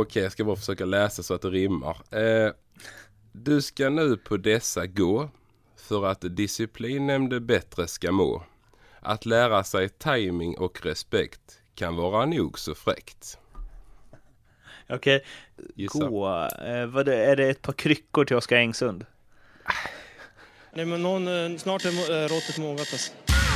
Okej, jag ska bara försöka läsa så att det rimmar. Eh, du ska nu på dessa gå för att disciplinnämnde bättre ska må. Att lära sig timing och respekt kan vara nog så fräckt. Okej, Gissa. gå. Eh, vad det, är det ett par kryckor till Oskar Engsund? Nej men någon, eh, snart är eh, råttet mogat alltså.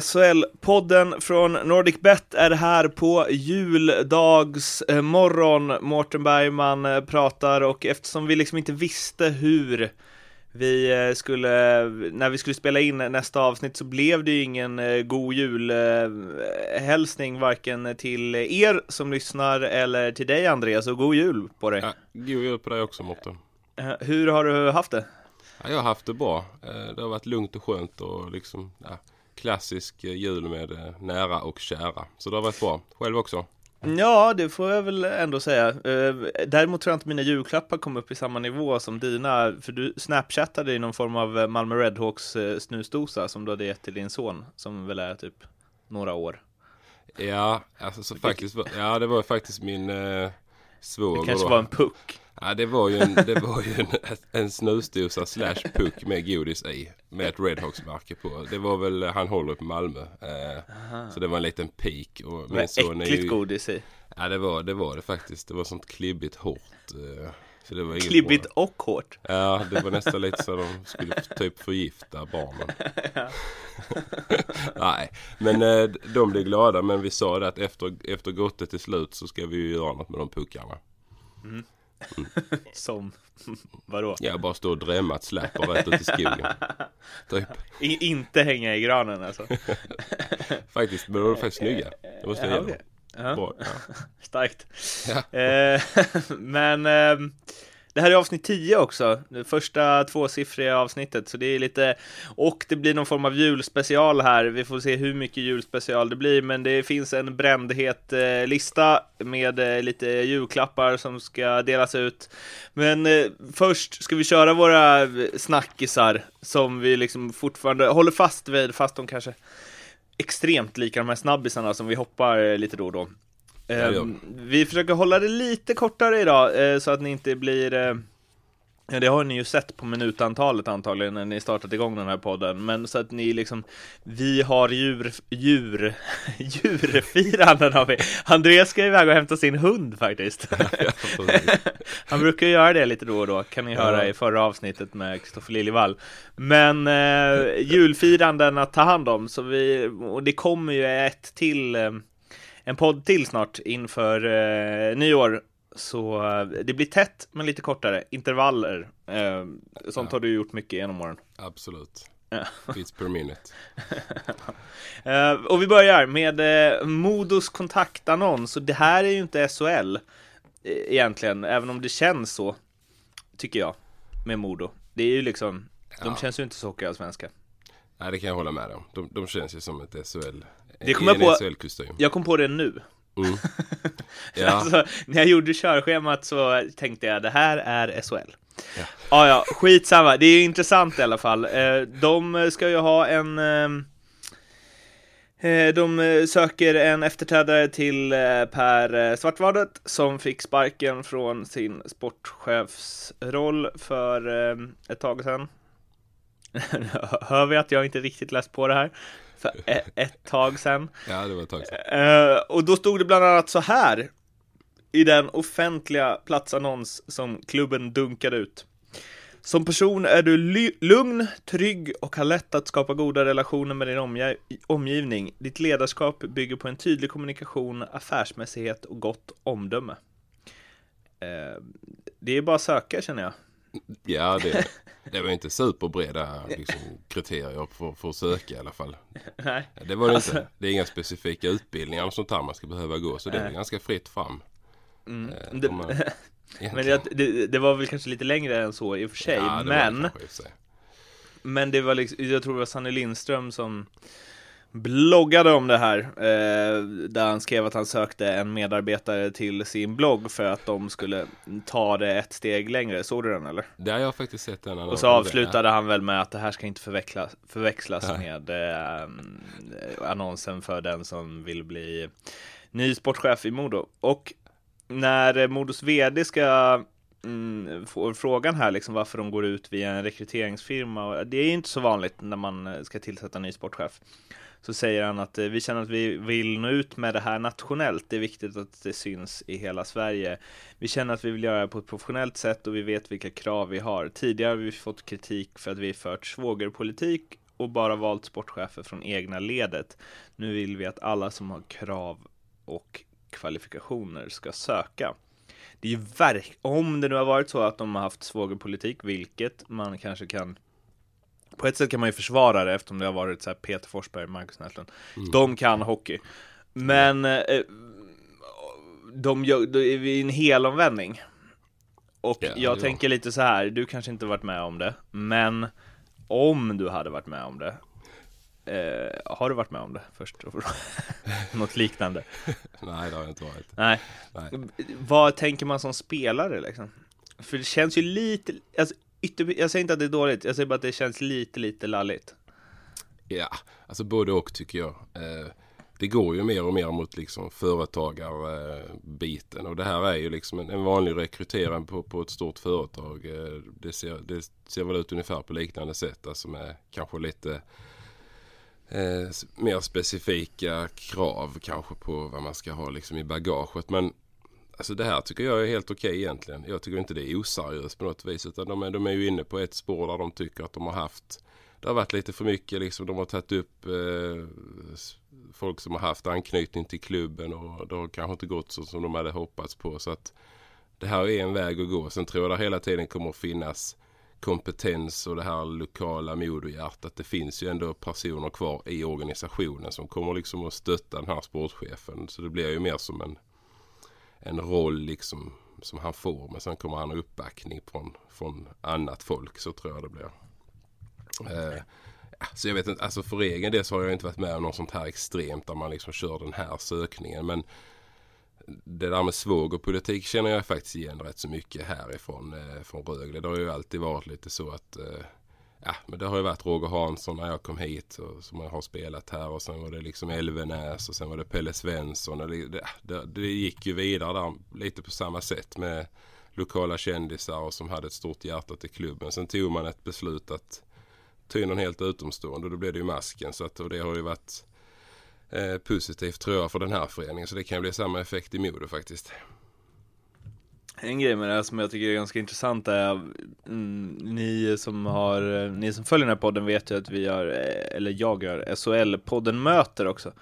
SHL-podden från NordicBet är här på juldagsmorgon. Mårten Bergman eh, pratar och eftersom vi liksom inte visste hur vi eh, skulle, när vi skulle spela in nästa avsnitt så blev det ju ingen eh, god julhälsning varken till er som lyssnar eller till dig Andreas och god jul på dig. Ja, god jul på dig också Mårten. Hur har du haft det? Ja, jag har haft det bra. Det har varit lugnt och skönt och liksom ja, klassisk eh, jul med eh, nära och kära. Så det har varit bra. Själv också. Ja, det får jag väl ändå säga. Eh, Däremot tror jag inte mina julklappar kom upp i samma nivå som dina, för du snapchattade i någon form av Malmö Redhawks snusdosa som du hade gett till din son, som väl är typ några år. Ja, alltså så faktiskt, ja det var faktiskt min eh, svåger Det kanske då. var en puck. Ja, det var ju en, det var ju en, en snusdosa slash puck med godis i. Med ett Redhawks-märke på. Det var väl, han håller på Malmö. Eh, så det var en liten peak. Och Med äckligt ju, godis i. Ja, det var, det var det faktiskt. Det var sånt klibbigt hårt. Eh, så det var Klibbigt bra. och hårt. Ja, det var nästan lite så de skulle typ förgifta barnen. Nej, men eh, de blev glada. Men vi sa det att efter, efter gottet till slut så ska vi ju göra något med de puckarna. Som, vadå? Jag bara stå och drämma ett släp och rätt ut i skogen. Typ. I, inte hänga i granen alltså. Faktiskt, men de var faktiskt snygga. Det måste jag Ja, ge dem. okej. Ja. Bra. Ja. Starkt. Ja. Eh, men ehm, det här är avsnitt 10 också, det första tvåsiffriga avsnittet, så det är lite, och det blir någon form av julspecial här, vi får se hur mycket julspecial det blir, men det finns en brändhet-lista eh, med eh, lite julklappar som ska delas ut. Men eh, först ska vi köra våra snackisar som vi liksom fortfarande håller fast vid, fast de kanske extremt lika de här snabbisarna som vi hoppar lite då och då. Ehm, vi försöker hålla det lite kortare idag eh, så att ni inte blir eh, Ja, det har ni ju sett på minutantalet antagligen när ni startat igång den här podden, men så att ni liksom, vi har djur, djur, djurfiranden har vi. Andreas ska iväg och hämta sin hund faktiskt. Han brukar göra det lite då och då, kan ni höra i förra avsnittet med Kristoffer Liljevall. Men eh, julfiranden att ta hand om, så vi, och det kommer ju ett till, en podd till snart inför eh, nyår. Så eh, det blir tätt men lite kortare, intervaller. Eh, sånt har du gjort mycket genom åren. Absolut. Ja. Bits per minute. Eh, och vi börjar med eh, Modos kontaktannons. Och det här är ju inte SHL egentligen, även om det känns så, tycker jag, med Modo. Det är ju liksom, de Ja. känns ju inte så hockeyallsvenska. Nej, det kan jag hålla med om. De, de känns ju som ett SHL. Det kom jag på-. Jag kom på det nu. Mm. Ja, Alltså, när jag gjorde körschemat så tänkte jag det här är SHL. Ja, ah, ja, skitsamma. Det är ju intressant i alla fall. Eh, De ska ju ha en... eh, eh, De söker en efterträdare till Per Svartvadet som fick sparken från sin sportchefsroll för ett tag sedan. Hör vi att jag inte riktigt läst på det här? För e- ett tag sedan. ja, det var ett tag sedan. Eh, och då stod det bland annat så här i den offentliga platsannons som klubben dunkade ut. Som person är du lugn, trygg och har lätt att skapa goda relationer med din omgivning. Ditt ledarskap bygger på en tydlig kommunikation, affärsmässighet och gott omdöme. Eh, det är bara att söka känner jag. Ja, det, det var inte superbreda liksom, kriterier för, för att söka i alla fall. Nej. Det var det Alltså- inte. Det är inga specifika utbildningar och sånt där man ska behöva gå. Så det är ganska fritt fram. Mm. Eh, Det, man- men det, det, det var väl kanske lite längre än så i och för sig, Ja, var det men. Men det var liksom, jag tror det var Sanny Lindström som bloggade om det här, eh, där han skrev att han sökte en medarbetare till sin blogg för att de skulle ta det ett steg längre. Såg du den eller? Det har jag faktiskt sett den. Och så avslutade han väl med att det här ska inte förväxlas, förväxlas Nej. med eh, annonsen för den som vill bli ny sportchef i Modo. Och när Modos VD ska mm, få frågan här liksom varför de går ut via en rekryteringsfirma. Det är inte så vanligt när man ska tillsätta en ny sportchef. Så säger han att eh, vi känner att vi vill nå ut med det här nationellt. Det är viktigt att det syns i hela Sverige. Vi känner att vi vill göra det på ett professionellt sätt och vi vet vilka krav vi har. Tidigare har vi fått kritik för att vi fört svågerpolitik och bara valt sportchefer från egna ledet. Nu vill vi att alla som har krav och kvalifikationer ska söka. Det är ju verk om det nu har varit så att de har haft svågerpolitik, vilket man kanske kan på ett sätt kan man ju försvara det eftersom det har varit så här Peter Forsberg, Marcus Näslund. De kan hockey. Men eh, de gör, då är en helomvändning. Och det jag var- tänker lite så här, du kanske inte varit med om det, men om du hade varit med om det, eh, har du varit med om det först? Något liknande? Nej, det har jag inte varit. Nej. Nej. Vad tänker man som spelare liksom? För det känns ju lite, alltså, ytter, jag säger inte att det är dåligt, jag säger bara att det känns lite, lite lalligt. Ja, alltså både och tycker jag. Eh, det går ju mer och mer mot liksom företagarbiten och det här är ju liksom en, vanlig rekrytering på, på ett stort företag. Eh, det, ser, det ser väl ut ungefär på liknande sätt, alltså med kanske lite eh, mer specifika krav kanske på vad man ska ha liksom i bagaget. Men alltså det här tycker jag är helt okej egentligen. Jag tycker inte det är oseriöst på något vis utan de är, de är ju inne på ett spår där de tycker att de har haft det har varit lite för mycket liksom. De har tagit upp eh, folk som har haft anknytning till klubben och det har kanske inte gått så som de hade hoppats på. Så att det här är en väg att gå. Sen tror jag det hela tiden kommer att finnas kompetens och det här lokala modehjärtat. Det finns ju ändå personer kvar i organisationen som kommer liksom att stötta den här sportchefen. Så det blir ju mer som en, en roll liksom som han får. Men sen kommer han ha uppbackning från, från annat folk. Så tror jag det blir. Eh, så jag vet inte, alltså för egen del så har jag inte varit med om något sånt här extremt där man liksom kör den här sökningen. Men det där med svågerpolitik känner jag faktiskt igen rätt så mycket härifrån eh, från Rögle. Det har ju alltid varit lite så att eh, Ja, men det har ju varit Roger Hansson när jag kom hit och som har spelat här och sen var det liksom Elvenäs och sen var det Pelle Svensson. Och det, det, det, det gick ju vidare där lite på samma sätt med lokala kändisar och som hade ett stort hjärta till klubben. Sen tog man ett beslut att ta in någon helt utomstående och då blev det ju masken. Så att, och det har ju varit eh, positivt tror jag för den här föreningen. Så det kan bli samma effekt i Modo faktiskt. En grej med det här som jag tycker är ganska intressant är mm, ni som har, eh, ni som följer den här podden vet ju att vi gör, eh, eller jag gör, SHL-podden Möter också.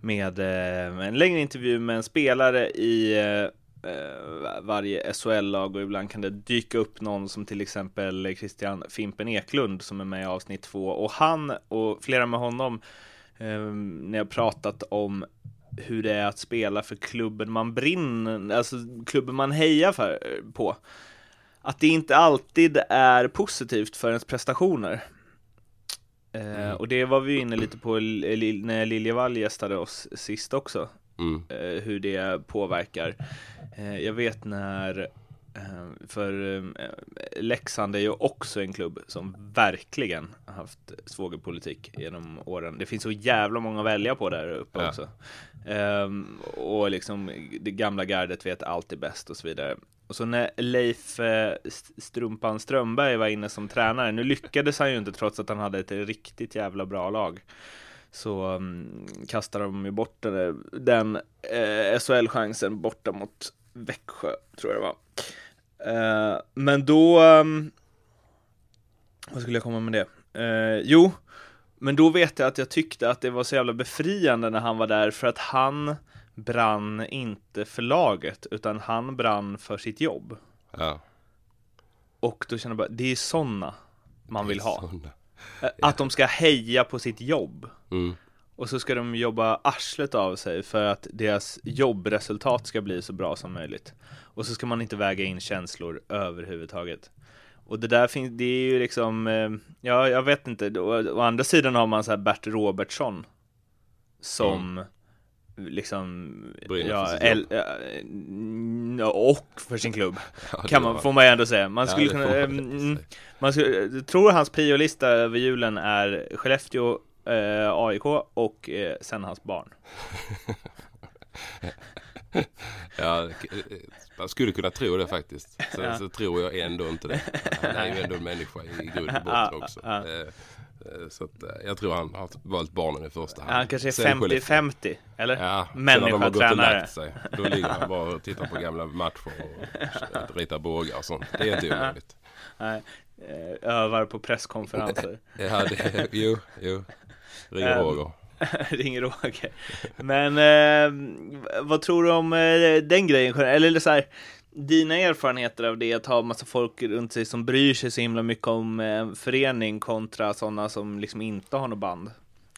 Med eh, en längre intervju med en spelare i eh, eh, varje SHL-lag och ibland kan det dyka upp någon som till exempel Christian Fimpen Eklund som är med i avsnitt två och han och flera med honom eh, när jag pratat om hur det är att spela för klubben man brinner, alltså klubben man hejar för, på. Att det inte alltid är positivt för ens prestationer. Eh, och det var vi inne lite på när Liljevall gästade oss sist också. Mm. Eh, hur det påverkar. Eh, jag vet när eh, för eh, Leksand är ju också en klubb som verkligen har haft svågerpolitik genom åren. Det finns så jävla många att välja på där uppe Ja. också. Ehm, och liksom det gamla gardet vet allt är bäst och så vidare. Och så när Leif eh, St- Strumpan Strömberg var inne som tränare, nu lyckades han ju inte trots att han hade ett riktigt jävla bra lag. Så um, kastade de ju bort den, den eh, SHL-chansen borta mot Växjö, tror jag det var. Eh, men då... Um, vad skulle jag komma med det? Eh, jo, men då vet jag att jag tyckte att det var så jävla befriande när han var där för att han brann inte för laget utan han brann för sitt jobb. Ja. Och då känner jag bara, det är sådana man vill ha. Såna. Eh, Att de ska heja på sitt jobb. Mm. Och så ska de jobba arslet av sig för att deras jobbresultat ska bli så bra som möjligt. Och så ska man inte väga in känslor överhuvudtaget. Och det där finns, det är ju liksom, eh, ja jag vet inte, å, å andra sidan har man så här Bert Robertsson som liksom, Brinner ja, el, ja, mm, och för sin klubb. Ja, kan man, får man ju ändå säga. Man Ja, skulle det kunna, man mm, mm, man skulle, tror hans priolista över julen är Skellefteå, eh, AIK och eh, sen hans barn. Ja, eh, man skulle kunna tro det faktiskt. Sen Ja. så tror jag ändå inte det. Han är ju ändå en människa i grund och botten också. ja. Eh, eh, Så att, jag tror han har valt barnen i första hand. Han kanske är Sen Skellefteå. 50-50, eller? Ja, sen när de Människa, har gått och lagt sig. Då ligger han bara och tittar på gamla matcher och ritar bågar och sånt. Det är inte omöjligt. Nej, övar på presskonferenser. Ja, det, jo, jo. Ringer Ehm, Roger. Ringer Roger. Men eh, vad tror du om eh, den grejen? Eller så här, dina erfarenheter av det, att ha massa folk runt sig som bryr sig så himla mycket om eh, förening kontra sådana som liksom inte har något band.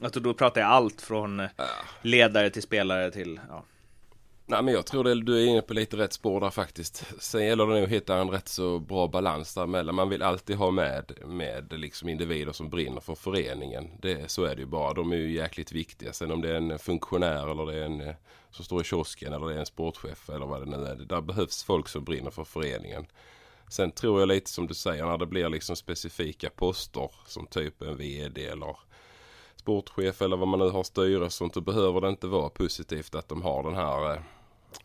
Alltså då pratar jag allt från eh, ledare till spelare till, ja. Nej men jag tror det, du är inne på lite rätt spår där faktiskt. Sen gäller det nog att hitta en rätt så bra balans däremellan. Man vill alltid ha med, med liksom individer som brinner för föreningen. Det, så är det ju bara. De är ju jäkligt viktiga. Sen om det är en funktionär eller det är en eh, som står i kiosken eller det är en sportchef eller vad det nu är. Där behövs folk som brinner för föreningen. Sen tror jag lite som du säger när det blir liksom specifika poster som typ en VD eller sportchef eller vad man nu har styrelse så behöver det inte vara positivt att de har den här eh,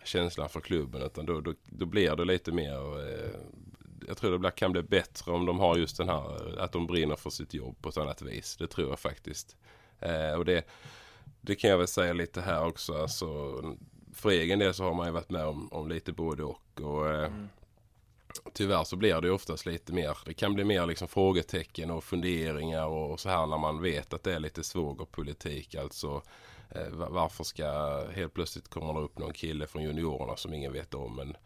känslan för klubben utan då, då, då blir det lite mer eh, jag tror det kan bli bättre om de har just den här eh, att de brinner för sitt jobb på ett annat vis. Det tror jag faktiskt. Eh, och det, det kan jag väl säga lite här också. Alltså, för egen del så har man ju varit med om, om lite både och. och eh, mm. Tyvärr så blir det oftast lite mer, det kan bli mer liksom frågetecken och funderingar och så här när man vet att det är lite svågerpolitik. Alltså eh, va- varför ska helt plötsligt komma det upp någon kille från juniorerna som ingen vet om. Men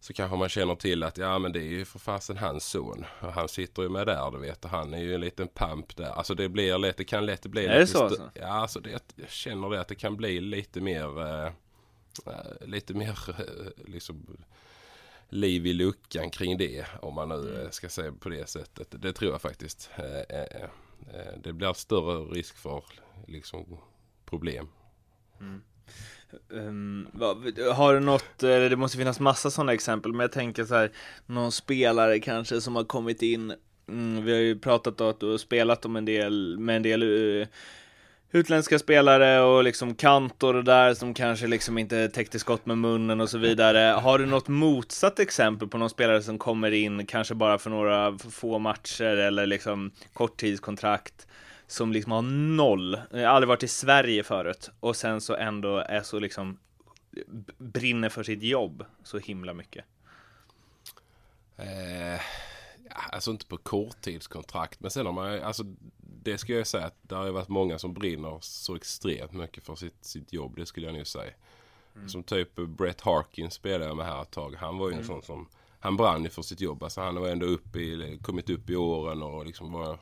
så kanske man känner till att ja men det är ju för fasen hans son. Och han sitter ju med där du vet och han är ju en liten pamp där. Alltså det blir lätt, det kan lätt bli Är det så alltså? Ja alltså det, jag känner det att det kan bli lite mer eh, eh, lite mer eh, liksom liv i luckan kring det om man nu eh, ska säga på det sättet. Det tror jag faktiskt. Eh, eh, det blir större risk för liksom problem. Um, har du något, eller det måste finnas massa sådana exempel, men jag tänker så här, någon spelare kanske som har kommit in, mm, vi har ju pratat om att du har spelat om en del, med en del uh, utländska spelare och liksom kantor och där som kanske liksom inte täckte skott med munnen och så vidare. Har du något motsatt exempel på någon spelare som kommer in, kanske bara för några få matcher eller liksom korttidskontrakt, som liksom har noll, eh, aldrig varit i Sverige förut och sen så ändå är så liksom brinner för sitt jobb så himla mycket. Eh, alltså inte på korttidskontrakt men sen har man alltså det ska jag säga att det har ju varit många som brinner så extremt mycket för sitt, sitt jobb. Det skulle jag nog säga. Som typ Brett Harkins spelade jag med här ett tag. Han var ju en sån som han brann ju för sitt jobb. Alltså han var ändå upp i, kommit upp i åren och liksom var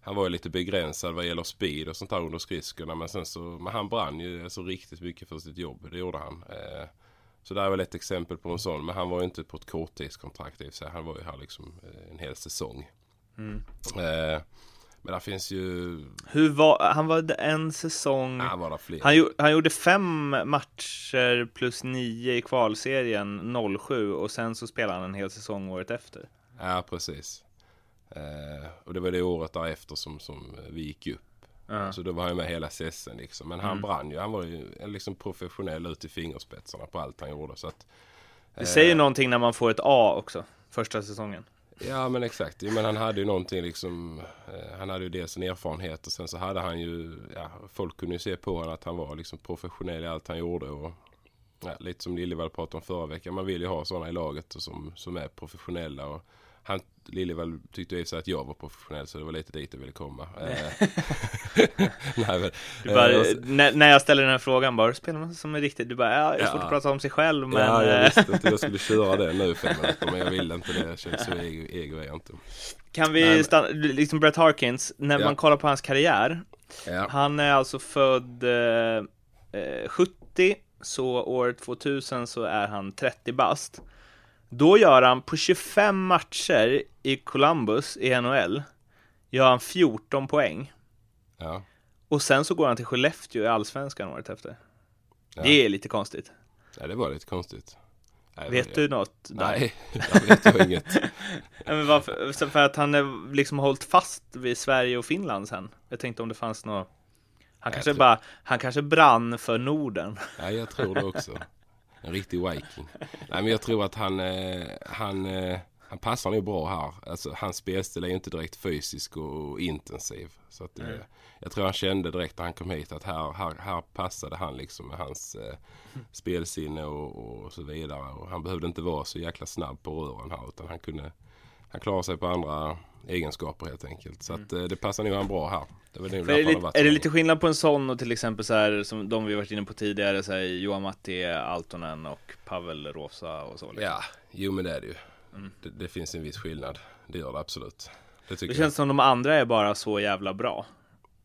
han var ju lite begränsad vad gäller speed och sånt där under skridskorna. Men sen så, men han brann ju alltså riktigt mycket för sitt jobb. Det gjorde han. Eh, så det är väl ett exempel på en sån. Men han var ju inte på ett korttidskontrakt i sig. Han var ju här liksom eh, en hel säsong. Eh, men där finns ju, Hur var, han var en säsong, ja, var fler. han, han gjorde fem matcher plus nio i kvalserien 07 och sen så spelade han en hel säsong året efter. Ja, precis. Eh, och det var det året därefter som, som vi gick upp. Ja. Så då var han med hela säsongen liksom. Men han brann ju. Han var ju liksom professionell ut i fingerspetsarna på allt han gjorde. Så att, Det säger någonting när man får ett A också, första säsongen. Ja men exakt. Men han hade ju någonting liksom. Eh, han hade ju dels en erfarenhet och sen så hade han ju. Ja, folk kunde ju se på honom att han var liksom professionell i allt han gjorde. Och, ja, lite som Liljevall pratade om förra veckan. Man vill ju ha sådana i laget och som, som är professionella. Och han, Liljeväll tyckte i sig att jag var professionell så det var lite dit jag ville komma. Eh, Nej, men, Du bara, eh, och så- när, när jag ställer den här frågan bara, spelar man som är riktigt? Du bara, ja, det är svårt Ja. att prata om sig själv men ja, jag eh, visste inte jag skulle köra det nu fem minuter men jag ville inte det. Jag kände så ego, ego är jag inte. kan vi Nej, men- stanna, liksom Brett Harkins, när Ja. man kollar på hans karriär Ja. Han är alltså född eh, eh, 70, så år 2000 så är han 30 bast. Då gör han på 25 matcher i Columbus i NHL, gör han 14 poäng. Ja. Och sen så går han till Skellefteå i Allsvenskan året efter. Ja. Det är lite konstigt. ja, det var lite konstigt. Nej, Vet jag, du något? där? Nej, jag vet inget. Men varför? För att han är liksom hållit fast vid Sverige och Finland sen. Jag tänkte om det fanns något han kanske tror- bara, han kanske brann för Norden. Nej, jag tror det också. En riktig viking. Nej, men jag tror att han, eh, han, eh, han passar nog bra här. Alltså, hans spelstil är ju inte direkt fysisk och intensiv. Så att, eh, jag tror han kände direkt när han kom hit att här, här, här passade han liksom med hans eh, spelsinne och, och så vidare. Och han behövde inte vara så jäkla snabb på rören här utan han kunde han klarar sig på andra egenskaper helt enkelt. Så att, eh, det passar nog han bra här. Det För är, det lite, är det lite skillnad på en sån och till exempel så här som de vi varit inne på tidigare, så här Johan Matti, Altonen och Pavel Rosa och så? Liksom. Ja, jo men det är det ju. Det, det finns en viss skillnad. Det gör det absolut. Det tycker Det känns som de andra är bara så jävla bra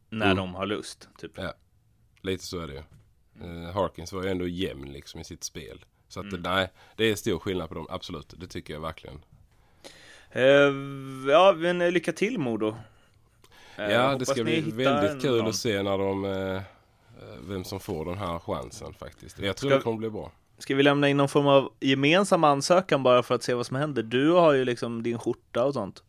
när Mm. de har lust. Typ. jag. Lite så är det ju. Uh, Harkins var ju ändå jämn liksom i sitt spel. Så att det, nej, det är stor skillnad på dem, absolut. Det tycker jag verkligen. Eh, ja, men eh, lycka till Modo. Eh, ja, det ska bli väldigt kul någon. att se när de, vem som får den här chansen faktiskt. Jag tror Ska- det kommer bli bra. Ska vi lämna in någon form av gemensam ansökan bara för att se vad som händer? Du har ju liksom din skjorta och sånt.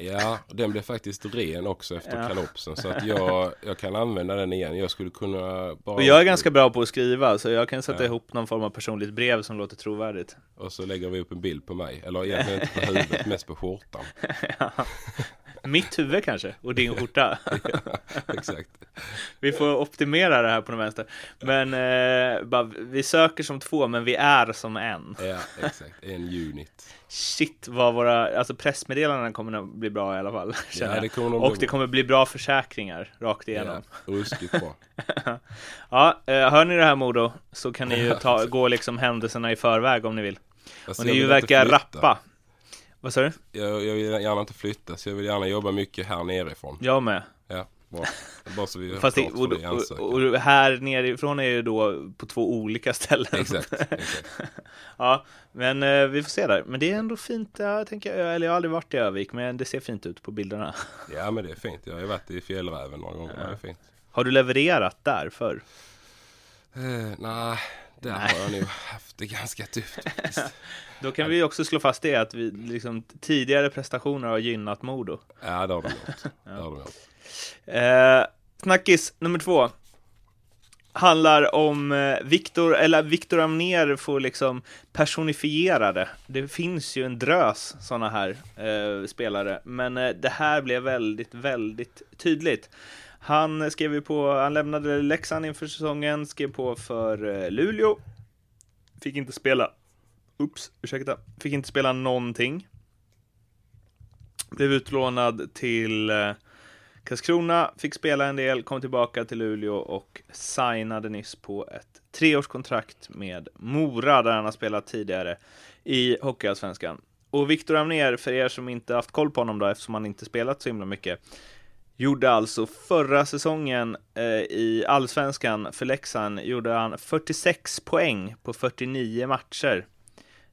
Ja, den blev faktiskt ren också efter Ja. kalopsen. Så att jag, jag kan använda den igen. Jag skulle kunna bara... Och jag är ganska bra på att skriva, så jag kan sätta Ja. ihop någon form av personligt brev som låter trovärdigt. Och så lägger vi upp en bild på mig. Eller egentligen inte på huvudet, mest på skjortan. Mitt huvud kanske, och din skjorta. Exakt. Vi får optimera det här på något vänster. Men eh, bara, vi söker som två, men vi är som en. Ja, exakt. En unit. Shit vad våra, alltså pressmeddelanden kommer att bli bra i alla fall. Ja, det kommer Och bli det kommer bli bra försäkringar rakt Ja, igenom. ruskigt bra. Ja, eh, hör ni det här Modo så kan ni ju ta, gå liksom händelserna i förväg om ni vill. Och ni verkar rappa. Vad sa du? Jag, jag vill gärna inte flytta, så jag vill gärna jobba mycket här nerifrån. Jag med. Ja, bra. Bara så vi Fast det, och, och, och här nerifrån är ju då på två olika ställen. Exakt, exakt. Ja, men eh, vi får se där. Men det är ändå fint, ja, jag tänker, eller jag har aldrig varit i Övik, men det ser fint ut på bilderna. Ja, men det är fint. Jag har ju varit i Fjällräven några gånger. Det är fint. Har du levererat där förr? Eh, nej, där har jag nog haft det ganska tufft faktiskt. Då kan vi också slå fast det, att vi, liksom, tidigare prestationer har gynnat Modo. Ja, det har de gjort. Det har de gjort. Eh, snackis nummer två handlar om eh, Viktor, eller Viktor Amner får liksom personifiera det. Det finns ju en drös sådana här eh, spelare, men eh, det här blev väldigt, väldigt tydligt. Han skrev ju på, han lämnade Leksand inför säsongen, skrev på för eh, Luleå, fick inte spela, ups, ursäkta, fick inte spela någonting. Blev utlånad till eh, Karlskrona fick spela en del, kom tillbaka till Luleå och signade nyss på ett treårskontrakt med Mora där han har spelat tidigare i Hockeyallsvenskan. Och Viktor Amner, för er som inte haft koll på honom då, eftersom han inte spelat så himla mycket, gjorde alltså förra säsongen eh, i Allsvenskan för Leksand, gjorde han 46 poäng på 49 matcher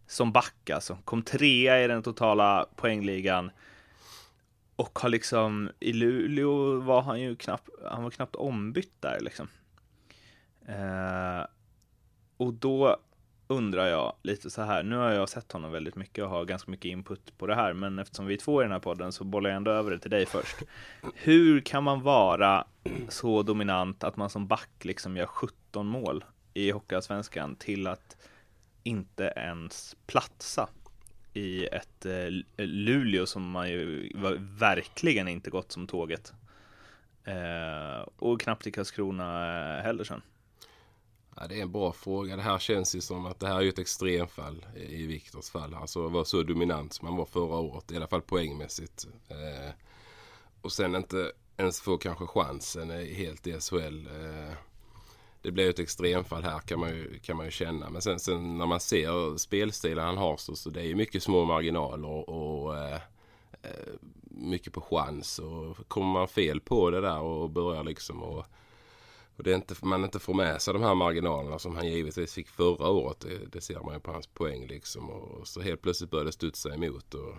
som back alltså. Kom trea i den totala poängligan. Och har liksom, i Luleå var han ju knappt, han var knappt ombytt där liksom. Eh, och då undrar jag lite så här, nu har jag sett honom väldigt mycket och har ganska mycket input på det här, men eftersom vi är två i den här podden så bollar jag ändå över det till dig först. Hur kan man vara så dominant att man som back liksom gör 17 mål i Hockeyallsvenskan till att inte ens platsa i ett eh, Luleå som man ju verkligen inte gått som tåget. Eh, och knappt i Karlskrona eh, heller sen. Ja, det är en bra fråga. Det här känns ju som att det här är ju ett extremfall i Viktors fall. Alltså vara så dominant som han var förra året. I alla fall poängmässigt. Eh, och sen inte ens få kanske chansen helt i SHL. Eh, det blir ett extremfall här kan man ju, kan man ju känna. Men sen, sen när man ser spelstilen han har så, så det är ju mycket små marginaler och, och eh, eh mycket på chans. Och kommer man fel på det där och börjar liksom och och det är inte, man inte får med sig de här marginalerna som han givetvis fick förra året. Det, det ser man ju på hans poäng liksom. Och så helt plötsligt börjar det studsa emot. Och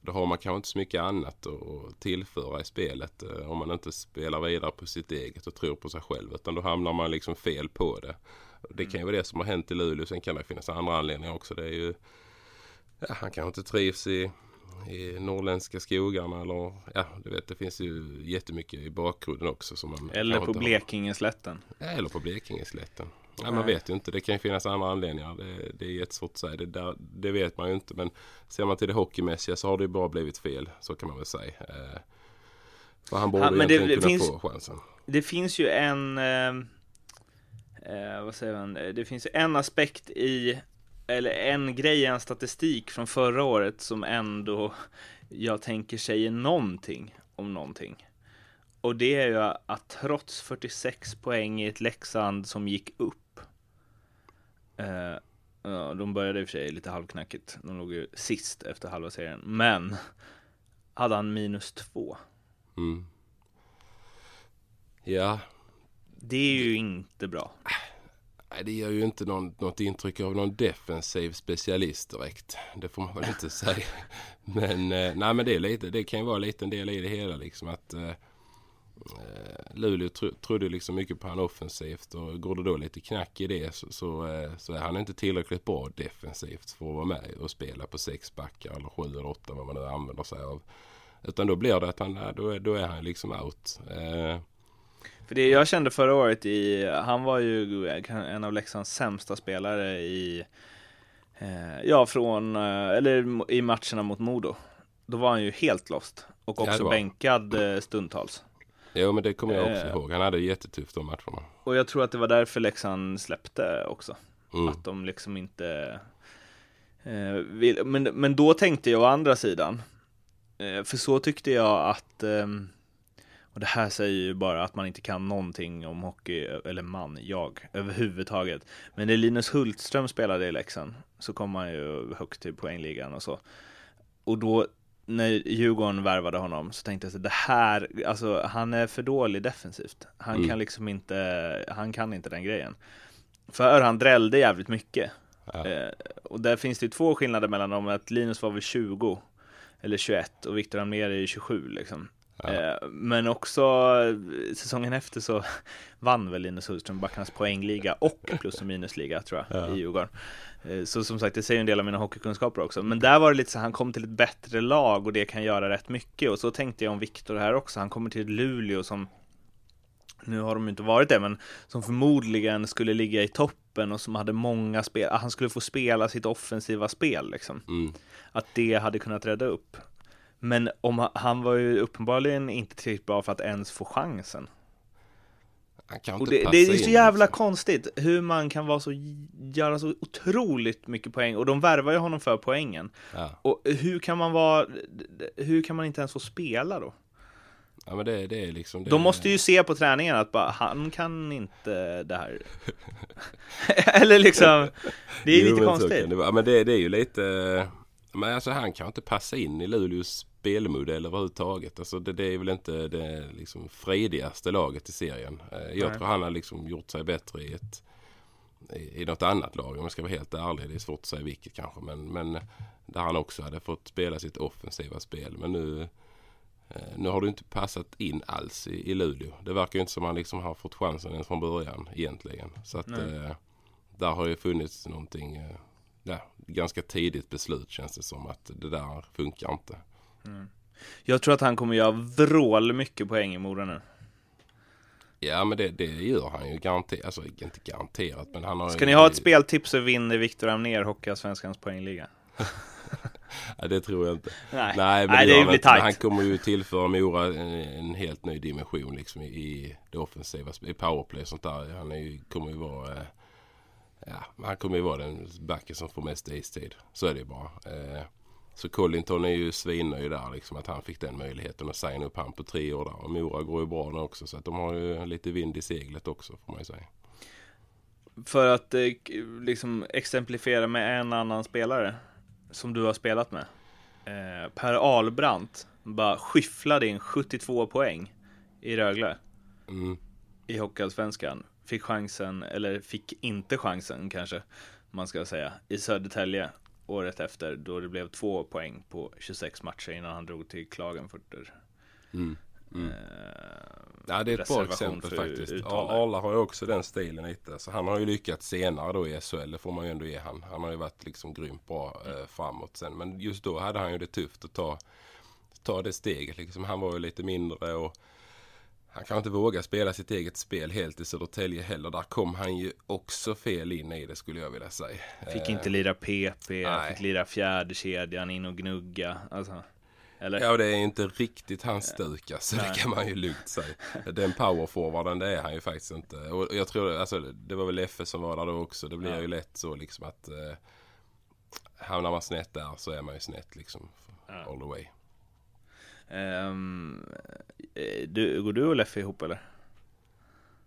då har man kanske inte så mycket annat att tillföra i spelet. Eh, om man inte spelar vidare på sitt eget och tror på sig själv. Utan då hamnar man liksom fel på det. Det kan ju vara det som har hänt i Luleå. Sen kan det finnas andra anledningar också. Det är ju, ja, han kanske inte trivs i i norrländska skogarna eller ja, du vet det finns ju jättemycket i bakgrunden också. Som man eller på Blekingeslätten. Ja, eller på Blekingeslätten. Ja, man vet ju inte. Det kan ju finnas andra anledningar. Det, det är jättesvårt att säga. Det, där, det vet man ju inte. Men ser man till det hockeymässiga så har det ju bara blivit fel. Så kan man väl säga. Eh, för han borde ja, men egentligen det, kunna finns, få chansen. Det finns ju en... Eh, eh, vad säger man? Det finns en aspekt i eller en grej, en statistik från förra året som ändå jag tänker säger någonting om någonting. Och det är ju att trots 46 poäng i ett Leksand som gick upp. Eh, ja, de började i och för sig lite halvknackigt. De låg ju sist efter halva serien. Men hade han minus två. Mm. Ja. Det är ju inte bra. Nej, det ger ju inte någon, något intryck av någon defensiv specialist direkt. Det får man väl inte säga. Men, eh, nej, men det, är lite, det kan ju vara en liten del i det hela. Liksom, att, eh, eh Luleå tro, trodde liksom mycket på han offensivt och går det då lite knack i det så, så, eh, så, är han inte tillräckligt bra defensivt för att vara med och spela på sex backar eller sju eller åtta vad man nu använder sig av. Utan då blir det att han, då, är, då är han liksom out. Eh, för det jag kände förra året i, han var ju en av Leksands sämsta spelare i, eh, ja från, eh, eller i matcherna mot Modo. Då var han ju helt lost och också ja, bänkad eh, stundtals. Jo men det kommer jag också eh, ihåg. Han hade jättetufft de matcherna. Och jag tror att det var därför Leksand släppte också. Mm. Att de liksom inte eh, vill, men, men då tänkte jag å andra sidan. Eh, för så tyckte jag att ehm, och det här säger ju bara att man inte kan någonting om hockey, eller man, jag, överhuvudtaget. Men när Linus Hultström spelade i Leksand så kom han ju högt till poängligan och så. Och då när Djurgården värvade honom så tänkte jag att det här, alltså han är för dålig defensivt. Han mm. kan liksom inte, han kan inte den grejen. För han drällde jävligt mycket. Ja. Eh, och där finns det ju två skillnader mellan dem, att Linus var väl 20 eller 21 och Viktor Almér är 27 liksom. Ja. Eh, men också säsongen efter så vann väl Linus Hultström backarnas poängliga och plus och minusliga tror jag ja. i Djurgården. Eh, så som sagt, det säger en del av mina hockeykunskaper också. Men där var det lite så han kom till ett bättre lag och det kan göra rätt mycket. Och så tänkte jag om Viktor här också. Han kommer till Luleå som nu har de inte varit det, men som förmodligen skulle ligga i toppen och som hade många spel. Han skulle få spela sitt offensiva spel liksom. Mm. Att det hade kunnat rädda upp. Men om han var ju uppenbarligen inte tillräckligt bra för att ens få chansen. Och det, det, är så jävla liksom. konstigt hur man kan vara så, göra så otroligt mycket poäng och de värvar ju honom för poängen. Ja. Och hur kan man vara, hur kan man inte ens få spela då? Ja men det, det är liksom det De måste ju se på träningen att bara, han kan inte det här. Eller liksom, det är jo, lite konstigt. Ja men det, det är ju lite, men alltså han kan inte passa in i Luleås spelmodell överhuvudtaget. Alltså det, det är väl inte det liksom fredigaste laget i serien. Eh, jag Nej. tror han har liksom gjort sig bättre i ett i, i något annat lag om jag ska vara helt ärlig. Det är svårt att säga vilket kanske. Men, men där han också hade fått spela sitt offensiva spel. Men nu, eh, nu har det inte passat in alls i, i Luleå. Det verkar ju inte som han liksom har fått chansen ens från början egentligen. Så att eh, där har ju funnits någonting eh, ja, ganska tidigt beslut känns det som att det där funkar inte. Mm. Jag tror att han kommer göra vrål mycket poäng i Mora nu. Ja men det, det gör han ju garanterat, alltså inte garanterat men han har Ska ni ha ett speltips så vinner Viktor Amner Hockeyallsvenskans poängliga. ja, det tror jag inte. Nej, Nej men Nej, det, det blir tajt. Han kommer ju tillföra Mora en, en, helt ny dimension liksom i, i det offensiva, i powerplay och sånt där. Han är ju, kommer ju vara eh, ja, han kommer ju vara den backen som får mest istid. Så är det ju bara. Eh, så Collington är ju svinnöjd där liksom att han fick den möjligheten att signa upp han på tre år där. Och Mora går ju bra nu också så att de har ju lite vind i seglet också får man ju säga. För att eh, liksom exemplifiera med en annan spelare som du har spelat med. Eh, per Ahlbrandt bara skyfflade in 72 poäng i Rögle Mm. i Hockeyallsvenskan. Fick chansen, eller fick inte chansen kanske man ska säga, i Södertälje året efter då det blev två poäng på 26 matcher innan han drog till Klagenfurter. Mm. Mm. Eh, Ja det är ett bra exempel faktiskt. uttal Ja, där. Arla har ju också den stilen lite. Så han har ju lyckats senare då i SHL. Det får man ju ändå ge han. Han har ju varit liksom grymt bra eh, framåt sen. Men just då hade han ju det tufft att ta, ta det steget. Liksom. Han var ju lite mindre och han kan inte våga spela sitt eget spel helt i Södertälje heller. Där kom han ju också fel in i det skulle jag vilja säga. Fick Eh, inte lira PP, nej. fick lira fjärde kedjan in och gnugga. Alltså, eller? Ja, det är inte riktigt hans stuk alltså. Nej. Det kan man ju lugnt säga. Den powerforwarden det är han ju faktiskt inte. Och jag tror, alltså det var väl Leffe som var där då också. Det blir Ja. ju lätt så liksom att eh, hamnar man snett där så är man ju snett liksom. Ja. All the way. Eh, du, går du och Leffe ihop eller?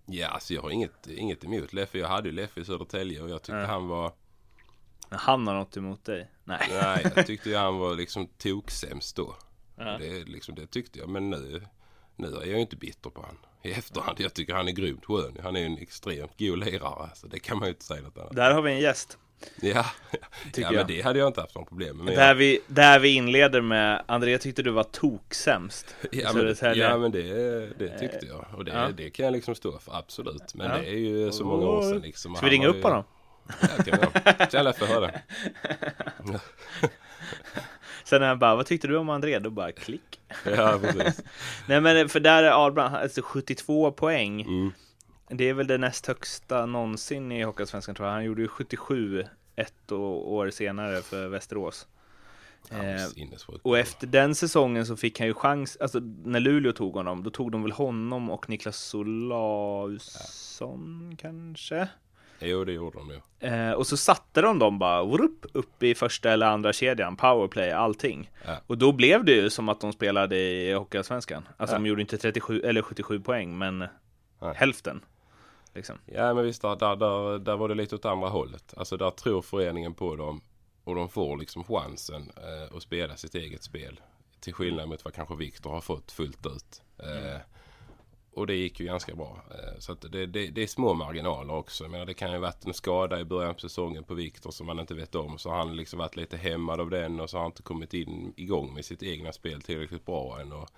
Ja, alltså jag har inget, inget emot Leffe. Jag hade ju Leffe i Södertälje och jag tyckte Ja. han var... Han har något emot dig? Nej. Nej, jag tyckte ju han var liksom toksämst då. Ja. Det, liksom, det tyckte jag. Men nu, nu är jag ju inte bitter på han. I efterhand. Jag tycker han är grymt skön. Han är en extremt god lirare. Så det kan man ju inte säga något annat. Där har vi en gäst. Ja, ja men jag. det hade jag inte haft någon problem med. Där jag, vi, där vi inleder med, André tyckte du var toksämst. ja, men, Södertälje. ja men det, det tyckte jag. Och det, Ja. det kan jag liksom stå för, absolut. Men Ja. det är ju så många år sedan liksom. Ska vi ringa upp honom? Ja, det kan vi. Tjena Leffe, hör det. Sen när han bara, vad tyckte du om André? Då bara klick. Ja, precis. Nej men för där är Ahlbrand, alltså 72 poäng. Mm. Det är väl det näst högsta någonsin i Hockeyallsvenskan tror jag. Han gjorde ju 77 ett år senare för Västerås. Ja, Eh. Och efter den säsongen så fick han ju chans, alltså när Luleå tog honom, då tog de väl honom och Niklas Solausson kanske? Jo, det gjorde de ju. Eh, och så satte de dem bara whoop, upp i första eller andra kedjan, powerplay, allting. Ja. Och då blev det ju som att de spelade i Hockeyallsvenskan. Alltså Ja. de gjorde inte 37 eller 77 poäng, men hälften. Liksom. Ja, men visst, där, där, där, där var det lite åt andra hållet. Alltså där tror föreningen på dem. Och de får liksom chansen eh, att spela sitt eget spel. Till skillnad mot vad kanske Viktor har fått fullt ut. Eh, Och det gick ju ganska bra. Eh, Så att det, det, det är små marginaler också. Men det kan ju varit en skada i början på säsongen på Viktor som man inte vet om. Så har han liksom varit lite hämmad av den och så har han inte kommit in igång med sitt egna spel tillräckligt bra än. Och,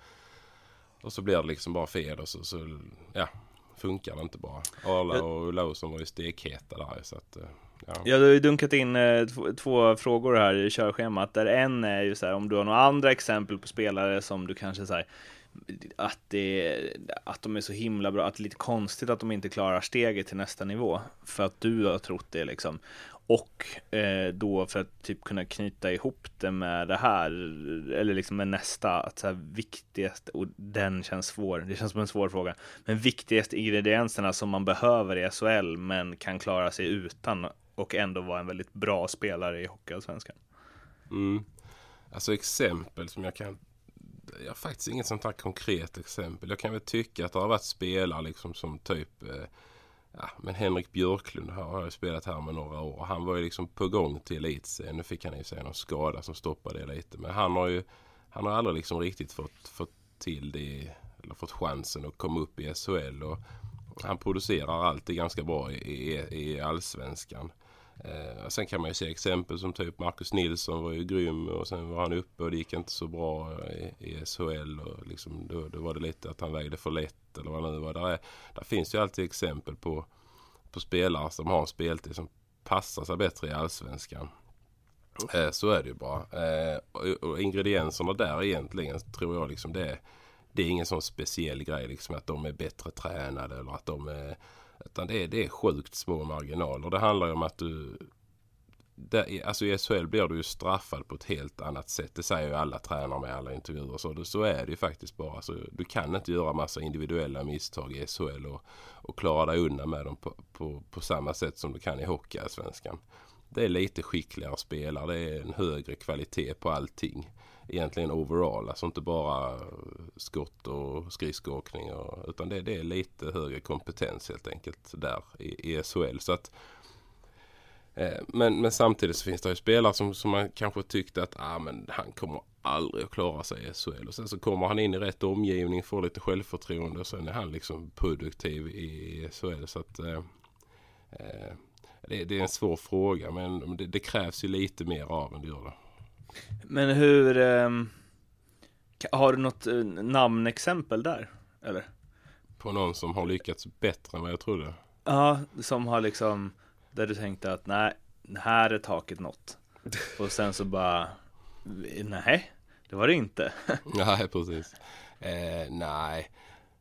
och så blir det liksom bara fel och så, så ja, funkar det inte bara. Arla och Lausson var ju stekheta där så att eh, ja. Jag har ju dunkat in eh, två, två frågor här i körschemat, där en är ju så här om du har några andra exempel på spelare som du kanske så här att, det, att de är så himla bra, att det är lite konstigt att de inte klarar steget till nästa nivå för att du har trott det liksom. Och eh, då för att typ kunna knyta ihop det med det här, eller liksom med nästa, att så här viktigast, och den känns svår, det känns som en svår fråga, men viktigaste ingredienserna som man behöver i SHL men kan klara sig utan och ändå vara en väldigt bra spelare i Hockeyallsvenskan. Mm. Alltså exempel som jag kan jag har faktiskt inget sånt här konkret exempel. Jag kan väl tycka att det har varit spelare liksom som typ eh, Ja, men Henrik Björklund har ju jag spelat här med några år. Han var ju liksom på gång till elitserien. Nu fick han ju sig någon skada som stoppade det lite. Men han har ju Han har aldrig liksom riktigt fått, fått till det Eller fått chansen att komma upp i SHL. Och han producerar alltid ganska bra i, i, i allsvenskan. Eh, sen kan man ju se exempel som typ Marcus Nilsson var ju grym och sen var han uppe och det gick inte så bra i, i SHL. Och liksom, då, då var det lite att han vägde för lätt eller vad det nu var. Där, är, där finns ju alltid exempel på, på spelare som har en speltid som passar sig bättre i allsvenskan. Eh, så är det ju bara. Eh, och, och ingredienserna där egentligen tror jag liksom det är det är ingen sån speciell grej liksom att de är bättre tränade eller att de är utan det är, det är sjukt små marginaler. Det handlar ju om att du Det, alltså i SHL blir du ju straffad på ett helt annat sätt. Det säger ju alla tränare med alla intervjuer. Så, det, så är det ju faktiskt bara. Så du kan inte göra massa individuella misstag i SHL och, och klara dig undan med dem på, på, på samma sätt som du kan i Hockeyallsvenskan. Det är lite skickligare spelare. Det är en högre kvalitet på allting. Egentligen overall. Alltså inte bara skott och skridskoåkning. Och, utan det, det är lite högre kompetens helt enkelt där i, i SHL. Så att Eh, Men, men samtidigt så finns det ju spelare som, som man kanske tyckte att ah, men han kommer aldrig att klara sig i SHL. Och sen så kommer han in i rätt omgivning, får lite självförtroende och sen är han liksom produktiv i SHL. Så att, eh, eh, det, det är en svår fråga men det, det krävs ju lite mer av en det gör det. Men hur, ka- har du något eh, namnexempel där? Eller? På någon som har lyckats bättre än vad jag trodde. Ja, som har liksom, där du tänkte att nej, här är taket nått. Och sen så bara, nej, det var det inte. Nej, precis. Eh, nej,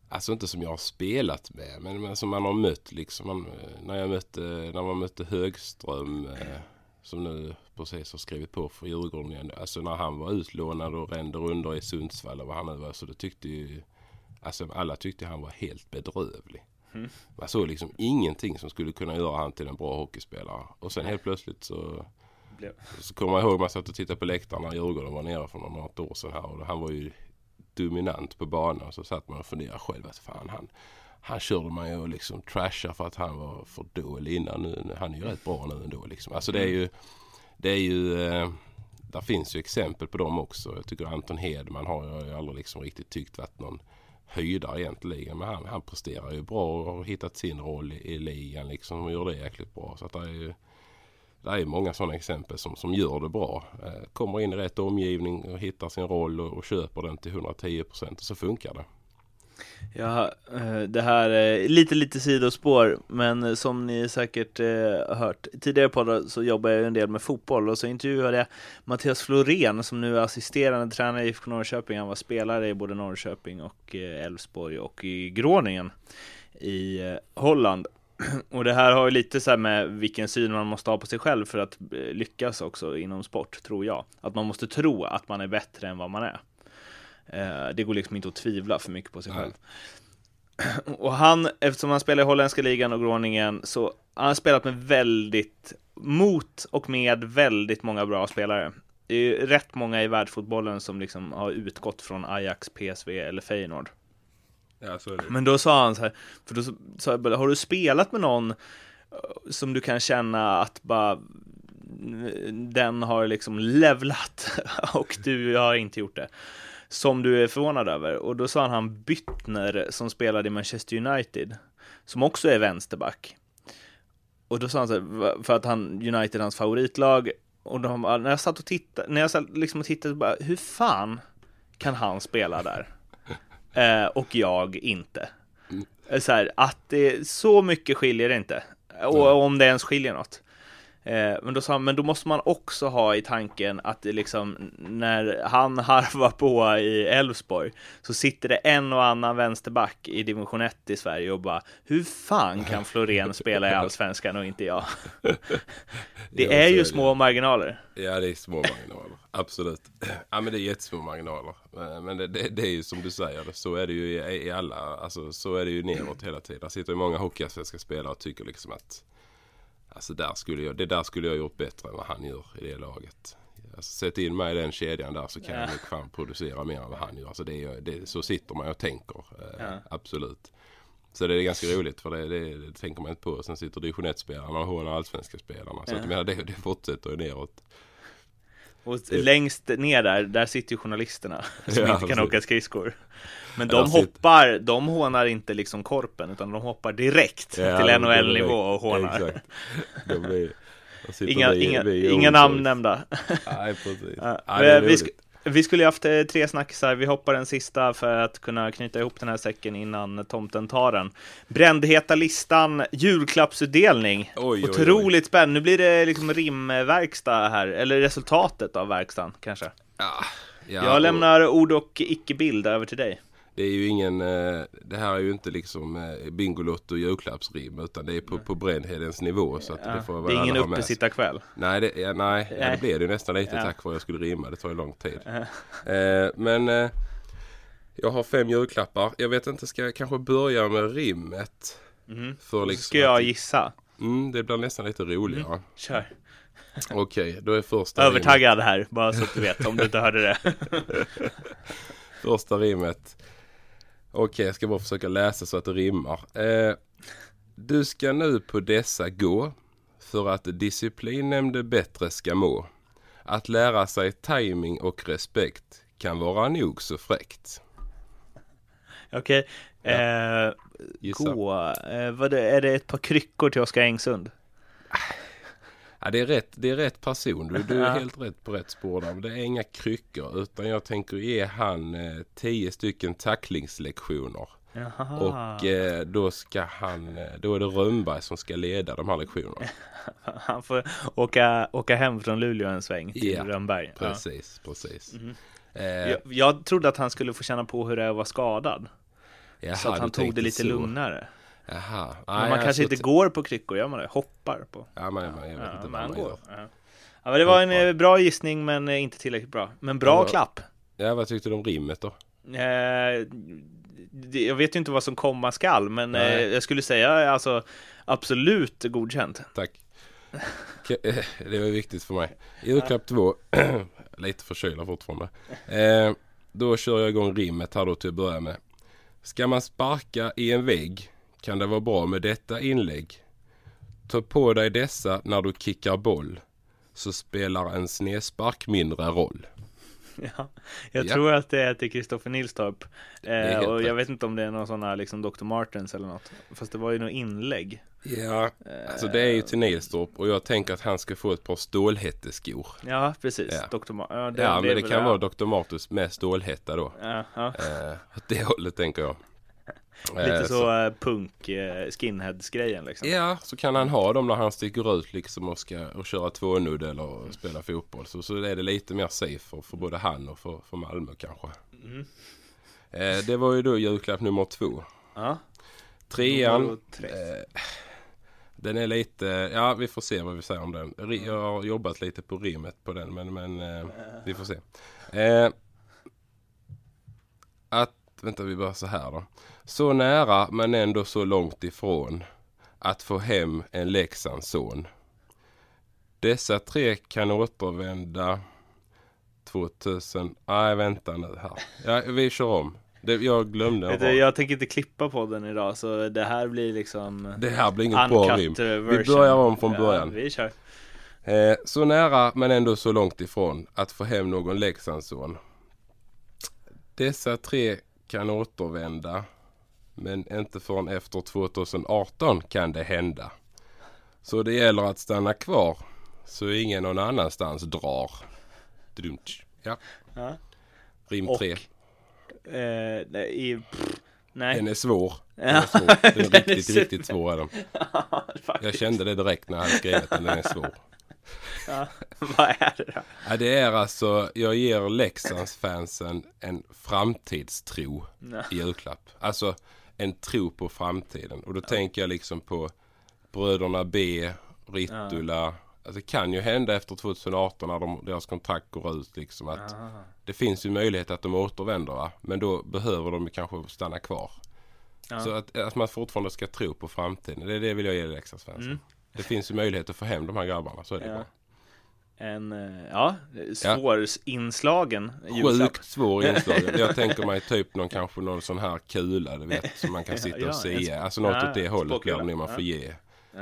alltså inte som jag har spelat med, men, men som man har mött liksom. Man, eh, när jag mötte, när man mötte Högström, eh, som nu precis har skrivit på för Djurgården igen. Alltså när han var utlånad och rände under i Sundsvall och vad han nu var, så det tyckte ju, alltså alla tyckte han var helt bedrövlig. Man såg liksom ingenting som skulle kunna göra han till en bra hockeyspelare. Och sen helt plötsligt så Blev. så kommer jag ihåg man satt och tittade på läktaren när Djurgården var nere för något år sedan här. Och han var ju dominant på banan. Så satt man och funderade själv att fan han, han körde man ju liksom trasha för att han var för dålig innan. Nu, han är ju rätt bra nu ändå liksom. Alltså det är ju, det är ju, eh, där finns ju exempel på dem också. Jag tycker Anton Hedman har jag ju aldrig liksom riktigt tyckt varit någon höjdare egentligen. Men han, han presterar ju bra och har hittat sin roll i, i ligan liksom och gör det jäkligt bra. Så att det är ju det är många sådana exempel som, som gör det bra. Eh, kommer in i rätt omgivning och hittar sin roll och, och köper den till 110 procent och så funkar det. Ja, eh, det här är lite, lite sidospår, men som ni säkert eh, har hört tidigare på så jobbar jag en del med fotboll och så intervjuade jag Mattias Florén som nu är assisterande tränare i IFK Norrköping. Han var spelare i både Norrköping och eh, Elfsborg och i Groningen i Holland. Och det här har ju lite så här med vilken syn man måste ha på sig själv för att lyckas också inom sport, tror jag. Att man måste tro att man är bättre än vad man är. Eh, Det går liksom inte att tvivla för mycket på sig Nej. själv. Och han, eftersom han spelar i holländska ligan och Groningen, så har han spelat med väldigt, mot och med väldigt många bra spelare. Det är ju rätt många i världsfotbollen som liksom har utgått från Ajax, PSV eller Feyenoord. Ja. Men då sa han så här, för då sa jag bara, har du spelat med någon eh, som du kan känna att bara den har liksom levlat och du har inte gjort det. Som du är förvånad över. Och då sa han Byttner som spelade i Manchester United. Som också är vänsterback. Och då sa han så här, för att han, United hans favoritlag. Och då, när jag satt och tittade, när jag satt liksom och tittade, bara, hur fan kan han spela där? Eh, och jag inte. Eh, Så här, att det så mycket skiljer det inte. Och om det ens skiljer något. Eh, men då sa han, men då måste man också ha i tanken att det liksom, när han harvar på i Elfsborg så sitter det en och annan vänsterback i division 1 i Sverige och bara, hur fan kan Florén spela i Allsvenskan och inte jag? Det är ju det. små marginaler. Ja, det är små marginaler. Absolut. Ja, men det är jättesmå marginaler. Eh, Men det, det, det är ju som du säger, så är det ju i, i alla, alltså så är det ju neråt hela tiden. Där sitter ju många hockeyallsvenska spelare och tycker liksom att Alltså där skulle jag, det där skulle jag gjort bättre än vad han gör i det laget. Alltså, sätt in mig i den kedjan där så kan Ja. jag nog fan producera mer än vad han gör. Alltså, det är, det, så sitter man och tänker. Eh, Ja. Absolut. Så det är ganska roligt för det, det, det tänker man inte på. Sen sitter division 1-spelarna och hånar allsvenska spelarna. Så Ja. att, menar, det, det fortsätter ju neråt. Och längst ner där, där sitter ju journalisterna som Ja, inte kan åka skridskor. Men de hoppar, de hånar inte liksom korpen, utan de hoppar direkt Ja, till NHL-nivå och hånar. Exakt. De blir, de Inga, inga, inga namn nämnda. Nej, precis. Ja, är vi. Vi skulle ju haft eh, tre snackisar, vi hoppar den sista för att kunna knyta ihop den här säcken innan tomten tar den. Brändheta listan, julklappsutdelning. Oj, oj, oj. Otroligt spännande. Nu blir det liksom rimverkstad här, eller resultatet av verkstaden kanske. Ja, ja, Jag lämnar ord och icke-bild över till dig. Det är ju ingen, eh, det här är ju inte liksom eh, Bingolotto julklappsrim utan det är på, på Brännhedens nivå. Så att Ja, det, får det är ingen uppesittarkväll. Nej, det, ja, nej, ja, Nej. det blev det ju nästan lite Ja. tack vare att jag skulle rimma. Det tar ju lång tid. Eh, men eh, jag har fem julklappar. Jag vet inte, ska jag kanske börja med rimmet? För Så liksom ska jag att- gissa. Mm, det blir nästan lite roligare. Kör. Okej, då är första rimmet. Övertaggad här, bara så att du vet om du inte hörde det. Första rimmet. Okej, jag ska bara försöka läsa så att det rimmar. Eh, du ska nu på dessa gå för att disciplinnämnde bättre ska må. Att lära sig timing och respekt kan vara nog så fräckt. Okej. Eh, Gissa. gå. Eh, vad är det ett par kryckor till Oskar Engsund? Ja, det, är rätt, det är rätt person. Du, du är helt rätt på rätt spår där. Men det är inga kryckor utan jag tänker ge han eh, tio stycken tacklingslektioner. Jaha. Och eh, då ska han, eh, då är det Rönnberg som ska leda de här lektionerna. Han får åka, åka hem från Luleå en sväng till Ja, Rönnberg. Ja. Precis, precis. Eh, Jag, jag trodde att han skulle få känna på hur det är att vara skadad. jaha, så att han tog det lite så. lugnare. Jaha. Men Nej, man kanske inte går på kryckor, gör man det? Hoppar på. Ja, men, men jag vet Ja, inte men han man går. Ja. Ja, men det var en Hoppar. eh, bra gissning men eh, inte tillräckligt bra. Men bra Ja. klapp. Ja, vad tyckte du om rimmet då? Eh, det- jag vet ju inte vad som komma skall, men eh, jag skulle säga alltså absolut godkänt. Tack. Eh, Det var viktigt för mig. Julklapp två. Lite förkyld fortfarande. Eh, då kör jag igång rimmet här då till att börja med. Ska man sparka i en vägg kan det vara bra med detta inlägg. Ta på dig dessa när du kickar boll. Så spelar en snedspark mindre roll. Ja, jag Ja. tror att det är till Kristoffer Nilstorp. Eh, och jag vet inte om det är någon sån här liksom Dr. Martens eller något. Fast det var ju något inlägg. Ja, alltså det är ju till Nilstorp och jag tänker att han ska få ett par stålhätteskor. Ja, precis. Ja. Dr. Ma- ja, det, Ja, men det kan vara Dr. Martus med stålhätta då. Ja, ja. Eh, åt det hållet tänker jag. Eh, Lite så eh, punk eh, skinheads-grejen liksom. Ja, så kan han ha dem när han sticker ut liksom och ska och köra tvånudd eller spela fotboll. Så, så är det lite mer safe för, både han och för, för Malmö kanske. Mm. Eh, det var ju då julklapp nummer två. Ja. Trean. Eh, den är lite, ja vi får se vad vi säger om den. Jag har jobbat lite på rimmet på den men, men eh, vi får se. Eh, att, vänta vi börjar så här då. Så nära men ändå så långt ifrån. Att få hem en Leksandsson. Dessa tre kan återvända 2000, nej vänta nu här. Ja, vi kör om. Det, jag glömde. Du, jag tänker inte klippa podden idag så det här blir liksom Det här blir inget bra rim. Vi börjar om från Ja, början. vi kör. Eh, så nära men ändå så långt ifrån att få hem någon Leksandsson. Dessa tre kan återvända. Men inte förrän efter 2018 kan det hända. Så det gäller att stanna kvar. Så ingen någon annanstans drar. Dumt. Ja. Ja. Rim Och- 3. Eh, nej, pff, nej. Den är svår. Den är, svår. Den är riktigt, riktigt svår. Är den. Jag kände det direkt när jag skrivit den. Den är svår. Ja. Vad är det då? Ja, det är alltså, jag ger Leksandsfansen en framtidstro Ja. i julklapp. Alltså en tro på framtiden. Och då tänker jag liksom på bröderna B, Ritula. Alltså, det kan ju hända efter 2018 när de, deras kontrakt går ut liksom att det finns ju möjlighet att de återvänder va. Men då behöver de kanske stanna kvar. Ja. Så att, att man fortfarande ska tro på framtiden. Det är det vill jag ge Leksandsfansen. Det finns ju möjlighet att få hem de här grabbarna. Så är det Mm. Ja. bara. En, eh, ja, svårinslagen julklapp. Sjukt svår inslag. Jag tänker mig typ någon kanske någon sån här kula du vet som man kan sitta Ja, och se. en- Alltså något ja, åt det hållet blir det man Ja. får ge.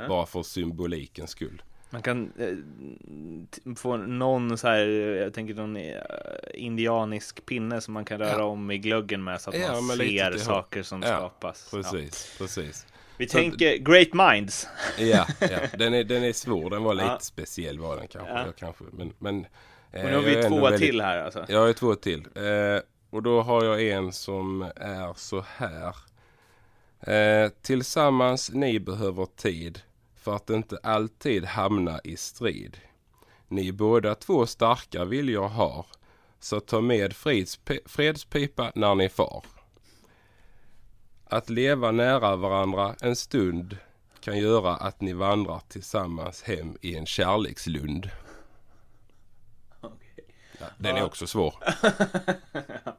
Bara för symbolikens skull. Man kan eh, få någon så här, jag tänker någon eh, indianisk pinne som man kan röra Ja. om i glöggen med så att Ja, man ser saker som Ja, skapas. Ja. Precis, precis. Vi Så- tänker great minds. Ja, ja. Den, är, den är svår. Den var lite Ja. speciell var den kanske. Ja. Kanske men, men, eh, Men nu har vi två väldigt- till här alltså. Jag har två till. Eh, och då har jag en som är så här. Eh, tillsammans ni behöver tid för att inte alltid hamna i strid. Ni båda två starka viljor har. Så ta med fredspipa när ni far. Att leva nära varandra en stund kan göra att ni vandrar tillsammans hem i en kärlekslund. Den är också svår.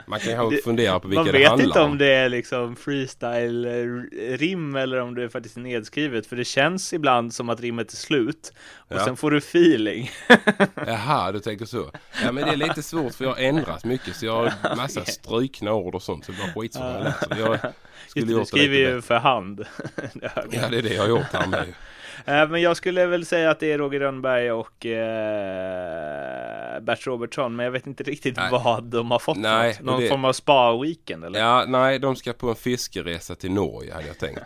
Man kan ju fundera på vilka Man det vet handlar inte om om. det är liksom freestyle-rim eller om det är faktiskt nedskrivet. För det känns ibland som att rimmet är slut. Och Ja. sen får du feeling. Jaha, du tänker så. Ja men det är lite svårt för jag har ändrat mycket så jag har massa strykna ord och sånt så det var skitsvårt att läsa. Jag skulle du gjort skriver ju för hand. Ja det är det jag har gjort här med. Eh, Men jag skulle väl säga att det är Roger Rönnberg och eh, Bert Robertsson, men jag vet inte riktigt Nej. vad de har fått. Nej. Någon det- form av spa-weekend eller? Ja, nej de ska på en fiskeresa till Norge hade jag tänkt.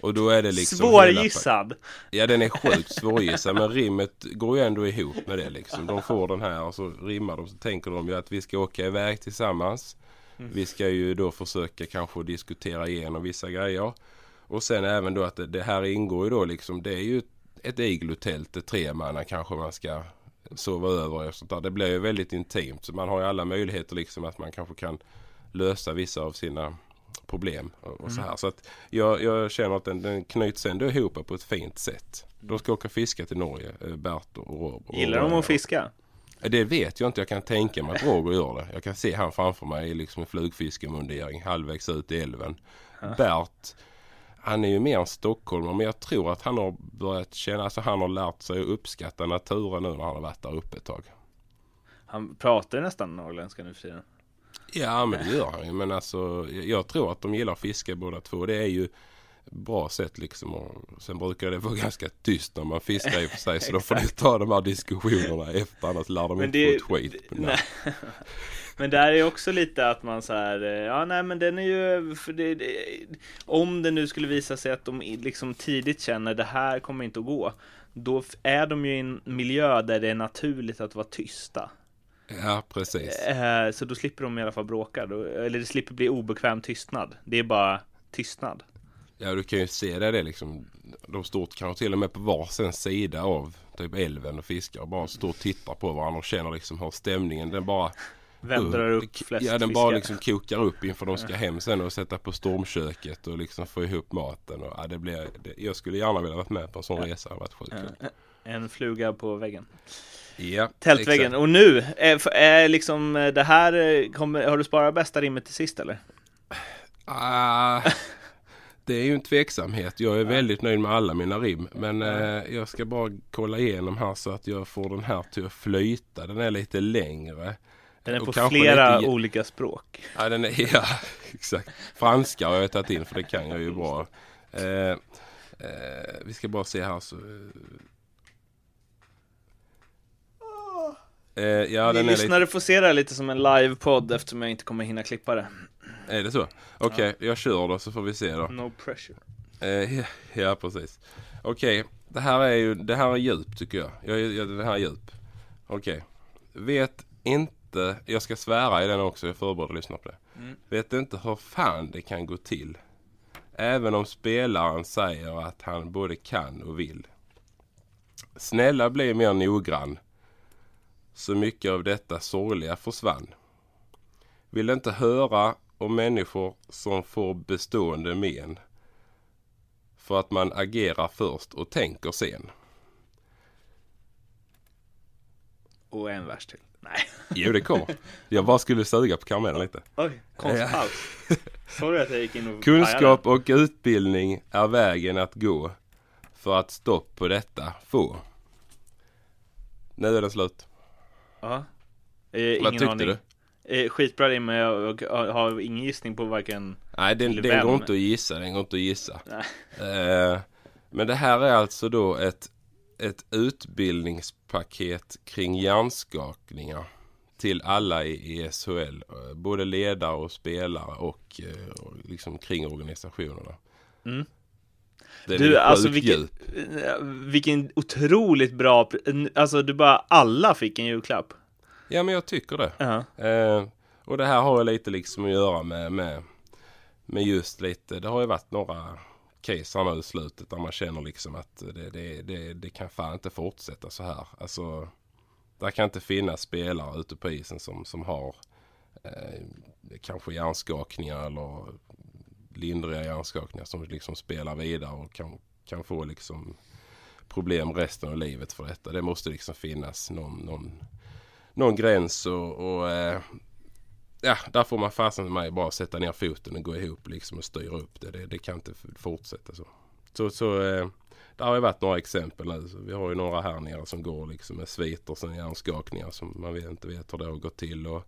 Och då är det liksom hela- Svårgissad! Ja den är sjukt svårgissad men rimmet går ju ändå ihop med det liksom. De får den här och så rimmar de så tänker de ju att vi ska åka iväg tillsammans. Vi ska ju då försöka kanske diskutera igenom vissa grejer. Och sen även då att det, det här ingår ju då liksom det är ju ett iglotält, ett tremanna kanske man ska sova över och sånt där. Det blir ju väldigt intimt så man har ju alla möjligheter liksom att man kanske kan lösa vissa av sina problem och, och så här. Så att jag, jag känner att den, den knyts ändå ihop på ett fint sätt. De ska åka fiska till Norge, eh, Bert och Rob. Gillar de att fiska? Det vet jag inte. Jag kan tänka mig att Roger gör det. Jag kan se han framför mig i liksom en flugfiskemundering halvvägs ut i älven. Bert, han är ju mer en stockholmare men jag tror att han har börjat känna, alltså han har lärt sig att uppskatta naturen nu när han har varit där uppe ett tag. Han pratar ju nästan norrländska nu för tiden. Ja men det gör han ju. Men alltså jag tror att de gillar att fiska båda två. Det är ju bra sätt liksom. Och sen brukar det vara ganska tyst när man fiskar i och för sig. Så då får ni ta de här diskussionerna efter. Annars lär de Men inte det- få ett skit. Men, där är också lite att man så här, eh, ja nej men den är ju, det, det, om det nu skulle visa sig att de liksom tidigt känner det här kommer inte att gå, då är de ju i en miljö där det är naturligt att vara tysta. ja precis. Eh, Så då slipper de i alla fall bråka, eller det slipper bli obekväm tystnad. Det är bara tystnad. Ja du kan ju se det, det liksom. De står kanske till och med på varsin sida av typ älven och fiskar. Och bara står och tittar på varandra och känner liksom hur stämningen den bara Vem drar upp flest Ja den bara liksom kokar upp inför de ska hem sen och sätta på stormköket och liksom få ihop maten. Och, ja, det blir, det, jag skulle gärna vilja varit med på en sån resa. Det hade varit sjukt kul. En fluga på väggen. Ja, Tältväggen. exakt. Och nu, är, är liksom eh, det här, eh, kommer, har du sparat bästa rimmet till sist eller? Ah, det är ju en tveksamhet. Jag är väldigt nöjd med alla mina rim. Men eh, jag ska bara kolla igenom här så att jag får den här till att flyta. Den är lite längre. Den är på flera lite- olika språk. Ja, den är, ja exakt. Franska har jag tagit in för det kan jag ju bra. Eh, eh, vi ska bara se här så. Eh, ja, Ni den är lite, lyssnare får se det här lite som en livepodd eftersom jag inte kommer hinna klippa det. är det så? Okej, jag kör då så får vi se då. No pressure. Eh, ja, ja, precis. Okej, det här är ju det här är djupt tycker jag. jag, jag det här är djup. Okej. Vet inte, jag ska svära i den också, jag förbereder lyssna på det. Vet inte hur fan det kan gå till. Även om spelaren säger att han både kan och vill. Snälla bli mer noggrann. Så mycket av detta sorgliga försvann. Vill inte höra om människor som får bestående men. För att man agerar först och tänker sen. Och en vers till. Nej. Jo det kommer. Jag bara skulle suga på karamellen lite. Oj, konstpaus. Sorry att jag gick in och Kunskap och utbildning är vägen att gå. För att stopp på detta få. Nu är den slut. Ja. Eh, ingen Vad tyckte aning. du? Eh, skitbra rim, men jag, har ingen gissning på varken... Nej den, den går inte att gissa. Den går inte att gissa. Eh, men det här är alltså då ett, ett utbildningspaket kring hjärnskakningar. Till alla i, i SHL. eh, Både ledare och spelare och, eh, och liksom kring organisationerna. Mm. Är Du, alltså vilken, eh, vilken otroligt bra... Alltså du bara, alla fick en julklapp. Ja men jag tycker det. Ja. Eh, och det här har ju lite liksom att göra med, med, med just lite, det har ju varit några case här nu i slutet där man känner liksom att det, det, det, det kan fan inte fortsätta så här. Alltså, där kan inte finnas spelare ute på isen som, som har eh, kanske hjärnskakningar eller lindriga hjärnskakningar som liksom spelar vidare och kan, kan få liksom problem resten av livet för detta. Det måste liksom finnas någon, någon, någon gräns och, och eh, ja, där får man fasen med mig bara sätta ner foten och gå ihop liksom och styra upp det. Det, det kan inte fortsätta så. Så, så eh, det har ju varit några exempel nu. Så vi har ju några här nere som går liksom med sviter och sen hjärnskakningar som man vet, inte vet hur det har gått till. Och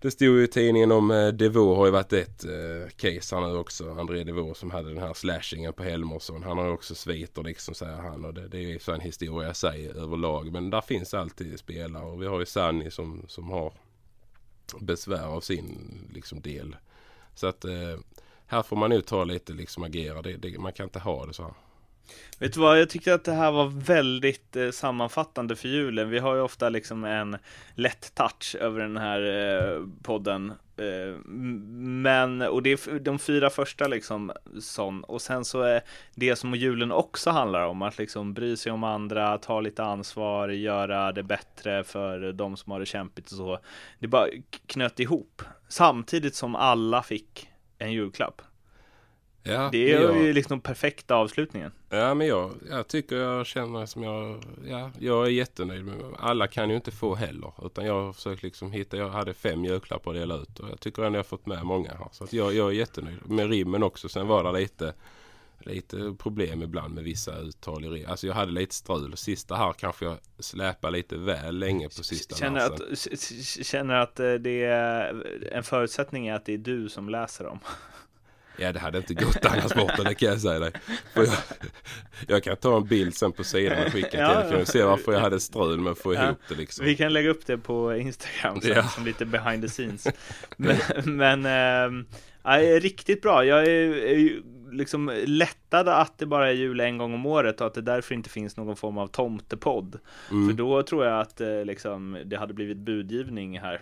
det stod ju i tidningen om eh, Devaux har ju varit ett eh, case här nu också. André Devaux som hade den här slashingen på Helmersson. Han har ju också sviter liksom säger han. Och det, det är ju en historia i sig överlag. Men där finns alltid spelare. Och vi har ju Sanni som, som har besvär av sin liksom del. Så att eh, här får man nu ta lite liksom agera. Det, det, man kan inte ha det så här. Vet du vad, jag tyckte att det här var väldigt eh, sammanfattande för julen. Vi har ju ofta liksom en lätt touch över den här eh, podden. Eh, men, och det är de fyra första liksom sån. Och sen så är det som julen också handlar om, att liksom bry sig om andra, ta lite ansvar, göra det bättre för de som har det kämpigt och så. Det bara knöt ihop. Samtidigt som alla fick en julklapp. Ja, Det är jag, ju liksom perfekta avslutningen. Ja men jag, jag tycker jag känner som jag, ja, jag är jättenöjd med Alla kan ju inte få heller. Utan jag har försökt liksom hitta, jag hade fem julklappar att dela ut och jag tycker ändå jag har fått med många här. Så att jag, jag är jättenöjd. Med rimmen också. Sen var det lite, lite problem ibland med vissa uttal i rim. Alltså jag hade lite strul. Sista här kanske jag släpar lite väl länge på sista Känner versen. att, känner att eh, det är en förutsättning är att det är du som läser dem. Ja det hade inte gått annars borta, det kan jag säga dig. Jag, jag kan ta en bild sen på sidan och skicka till Ja, dig. Kan du se varför jag hade strul med att få Ja, ihop det liksom. Vi kan lägga upp det på Instagram sen, Ja. som lite behind the scenes. Men, men ehm, ja, riktigt bra. Jag är, är liksom lättad att det bara är jul en gång om året och att det därför inte finns någon form av tomtepodd. Mm. För då tror jag att eh, liksom, det hade blivit budgivning här.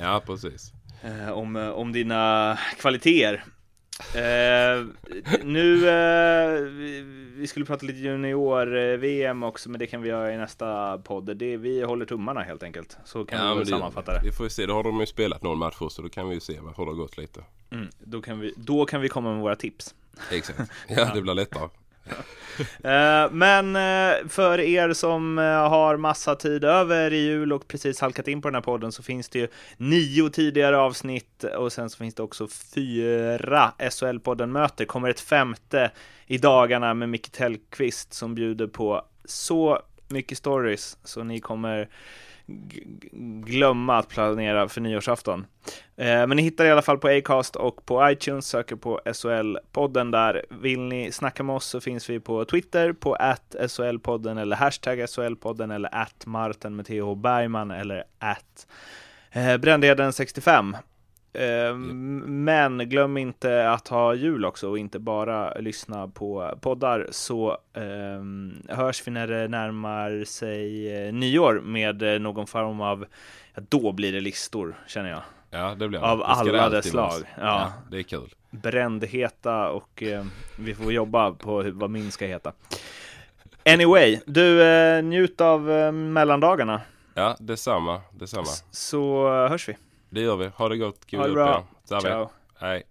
Ja precis. eh, om, eh, om dina kvaliteter. Eh, nu, eh, vi, vi skulle prata lite junior-VM också, men det kan vi göra i nästa podd. Det, vi håller tummarna helt enkelt, så kan vi men väl sammanfatta det. Vi får se, då har de ju spelat någon match så då kan vi ju se hur det har gått lite. Mm, då, kan vi, då kan vi komma med våra tips. Exakt. Ja, det blir lättare. Eh, men eh, för er som eh, har massa tid över i jul och precis halkat in på den här podden så finns det ju nio tidigare avsnitt och sen så finns det också fyra SHL-podden möter. Kommer ett femte i dagarna med Micke Tellqvist som bjuder på så mycket stories så ni kommer glömma att planera för nyårsafton. Eh, Men ni hittar i alla fall på Acast och på iTunes, söker på SHL-podden där. Vill ni snacka med oss så finns vi på Twitter på att SHL-podden eller hashtag SHL-podden eller att Martin med TH Bergman eller att eh, Brändheden65. Eh, Men glöm inte att ha jul också och inte bara lyssna på poddar så eh, hörs vi när det närmar sig eh, nyår med eh, någon form av, ja, då blir det listor känner jag. Ja, det blir det. Av Det alla dess slag. Ja. Ja, det är kul. Brändheta och eh, vi får jobba på vad min ska heta. Anyway, du eh, njut av eh, mellandagarna Ja, detsamma. Detsamma. så eh, hörs vi. Det gör vi. Ha det gott. God Ha det bra. Ciao. Hej.